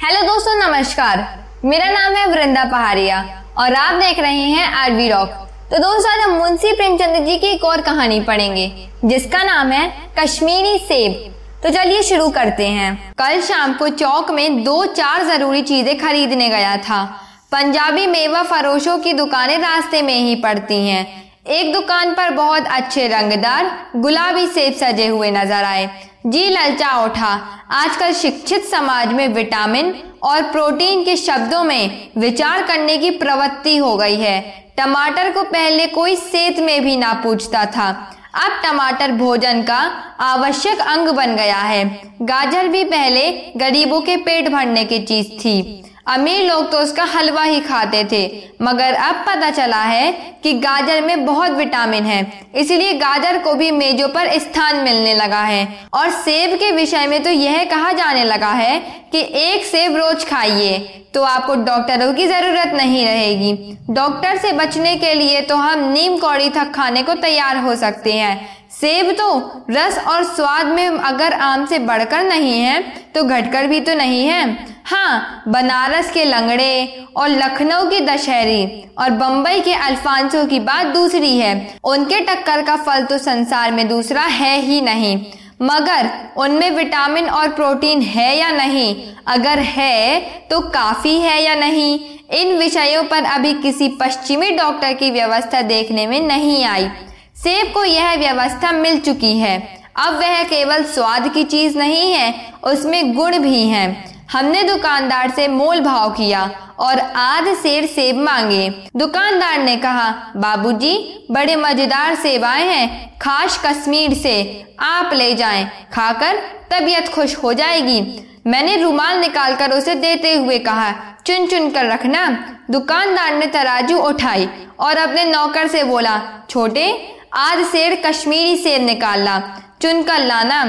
Hello दोस्तों, नमस्कार। मेरा नाम है वृंदा पहाड़िया और आप देख रहे हैं आरवी रॉक। तो दोस्तों, आज हम मुंशी प्रेमचंद जी की एक और कहानी पढ़ेंगे, जिसका नाम है कश्मीरी सेब। तो चलिए शुरू करते हैं। कल शाम को चौक में दो चार ज़रूरी चीज़ें खरीदने गया था। पंजाबी मेवा फरोशों की दुकानें रास्ते में ही पड़ती हैं। एक दुकान पर बहुत अच्छे रंगदार गुलाबी सेब सजे हुए नज़र आए। जी ललचा उठा। आजकल शिक्षित समाज में विटामिन और प्रोटीन के शब्दों में विचार करने की प्रवृत्ति हो गई है। टमाटर को पहले कोई सेत में भी ना पूछता था। अब टमाटर भोजन का आवश्यक अंग बन गया है। गाजर भी पहले गरीबों के पेट भरने की चीज़ थी। अमीर लोग तो उसका हलवा ही खाते थे। मगर अब पता चला है कि गाजर में बहुत विटामिन है। इसलिए गाजर को भी मेजों पर स्थान मिलने लगा है। और सेब के विषय में तो यह कहा जाने लगा है कि एक सेब रोज खाइए तो आपको डॉक्टरों की ज़रूरत नहीं रहेगी। डॉक्टर से बचने के लिए तो हम नीम कौड़ी तक खाने को तैयार हो सकते हैं। सेब तो रस और स्वाद में अगर आम से बढ़कर नहीं है तो घटकर भी तो नहीं है। हाँ बनारस के लंगड़े और लखनऊ की दशहरी और बम्बई के अल्फांसो की बात दूसरी है। उनके टक्कर का फल तो संसार में दूसरा है ही नहीं। मगर उनमें विटामिन और प्रोटीन है या नहीं? अगर है तो काफ़ी है या नहीं? इन विषयों पर अभी किसी पश्चिमी डॉक्टर की व्यवस्था देखने में नहीं आई। सेब को यह व्यवस्था मिल चुकी है। अब वह केवल स्वाद की चीज़ नहीं है, उसमें गुण भी हैं। हमने दुकानदार से मोल भाव किया और आध सेर सेब मांगे। दुकानदार ने कहा, बाबूजी, बड़े मज़ेदार सेब आए हैं खास कश्मीर से। आप ले जाएँ, खाकर तबीयत खुश हो जाएगी। मैंने रुमाल निकालकर उसे देते हुए कहा, चुन चुन कर रखना। दुकानदार ने तराजू उठाई और अपने नौकर से बोला, छोटे, आध सेर कश्मीरी सेब निकालना। चुन कर लाना।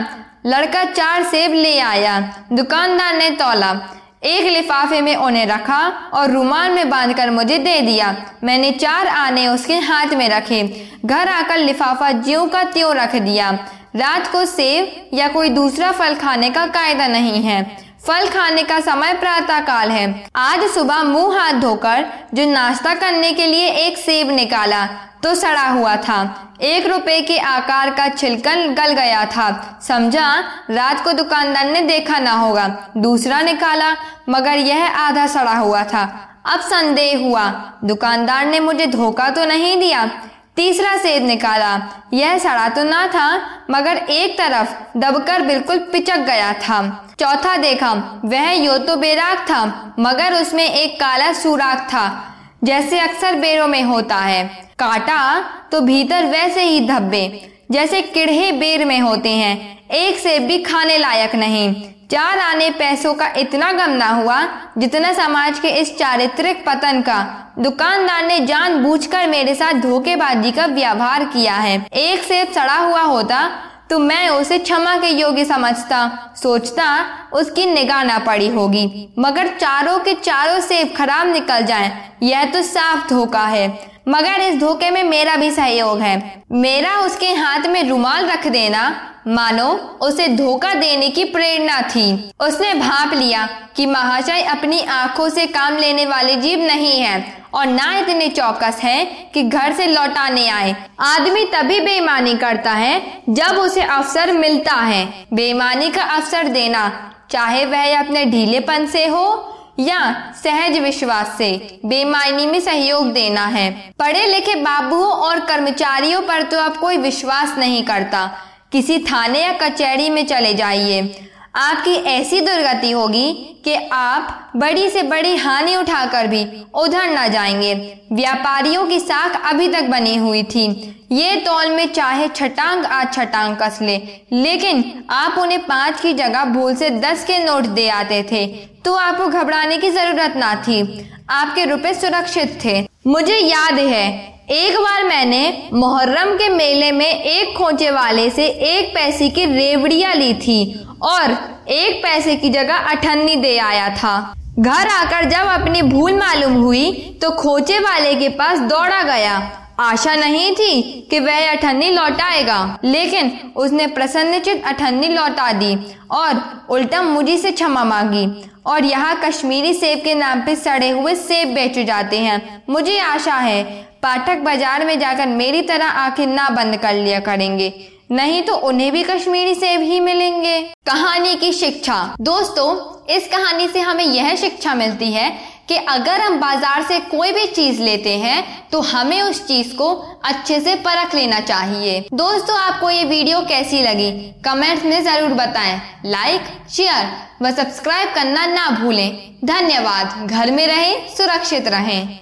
लड़का चार सेब ले आया, दुकानदार ने तोला। एक लिफाफे में उन्हें रखा और रुमाल में बांधकर मुझे दे दिया। मैंने चार आने उसके हाथ में रखे। घर आकर लिफाफा ज्यो का त्यों रख दिया। रात को सेब या कोई दूसरा फल खाने का कायदा नहीं है। फल खाने का समय प्रातः काल है। आज सुबह मुँह हाथ धोकर जो नाश्ता करने के लिए एक सेब निकाला तो सड़ा हुआ था। एक रुपए के आकार का छिलकन गल गया था। समझा? रात को दुकानदार ने देखा ना होगा। दूसरा निकाला, मगर यह आधा सड़ा हुआ था। अब संदेह हुआ, दुकानदार ने मुझे धोखा तो नहीं दिया? तीसरा सेब निकाला। यह सड़ा तो ना था, मगर एक तरफ़ दबकर बिल्कुल पिचक गया था। चौथा देखा, वह यो तो बेराग था, मगर उसमें एक काला सुराख था, जैसे अक्सर बेरों में होता है। काटा तो भीतर वैसे ही धब्बे। जैसे किड़े बेर में होते हैं, एक सेब भी खाने लायक नहीं। चार आने पैसों का इतना गम ना हुआ जितना समाज के इस चारित्रिक पतन का। दुकानदार ने जानबूझकर मेरे साथ धोखेबाजी का व्यवहार किया है। एक सेब सड़ा हुआ होता तो मैं उसे क्षमा के योग्य समझता, सोचता, उसकी निगाह ना पड़ी होगी। मगर चारों के चारों सेब खराब निकल जाए, यह तो साफ़ धोखा है। मगर इस धोखे में मेरा भी सहयोग है। मेरा उसके हाथ में रुमाल रख देना मानो, उसे धोखा देने की प्रेरणा थी। उसने भाप लिया कि महाशय अपनी आँखों से काम लेने वाले जीव नहीं है और ना इतने चौकस है कि घर से लौटाने आए। आदमी तभी बेईमानी करता है जब उसे अवसर मिलता है। बेईमानी का अवसर देना, चाहे वह अपने ढीलेपन से हो या सहज विश्वास से बेमायनी में सहयोग देना है। पढ़े लिखे बाबुओं और कर्मचारियों पर तो अब कोई विश्वास नहीं करता। किसी थाने या कचहरी में चले जाइए। आपकी ऐसी दुर्गति होगी कि आप बड़ी से बड़ी हानि उठाकर भी उधर न जाएँगे। व्यापारियों की साख अभी तक बनी हुई थी। ये तौल में चाहे छटांग आज छटांग कस ले लेकिन आप उन्हें पाँच की जगह भूल से दस के नोट दे आते थे तो आपको घबराने की ज़रूरत ना थी। आपके रुपए सुरक्षित थे। मुझे याद है एक बार मैंने मुहर्रम के मेले में एक खोचे वाले से एक पैसे की रेवड़िया ली थी और एक पैसे की जगह अठन्नी दे आया था। घर आकर जब अपनी भूल मालूम हुई तो खोचे वाले के पास दौड़ा गया। आशा नहीं थी कि वह अठन्नी लौटाएगा लेकिन उसने प्रसन्नचित अठन्नी लौटा दी और उल्टा मुझी से क्षमा मांगी। और यहाँ कश्मीरी सेब के नाम पे सड़े हुए सेब बेचे जाते हैं। मुझे आशा है, पाठक बाज़ार में जाकर मेरी तरह आँखें ना बंद कर लिया करेंगे। नहीं तो उन्हें भी कश्मीरी सेब ही मिलेंगे। कहानी की शिक्षा। दोस्तों, इस कहानी से हमें यह शिक्षा मिलती है कि अगर हम बाज़ार से कोई भी चीज़ लेते हैं तो हमें उस चीज़ को अच्छे से परख लेना चाहिए। दोस्तों, आपको ये वीडियो कैसी लगी? कमेंट्स में ज़रूर बताएँ। लाइक, शेयर व सब्सक्राइब करना ना भूलें। धन्यवाद। घर में रहें, सुरक्षित रहें।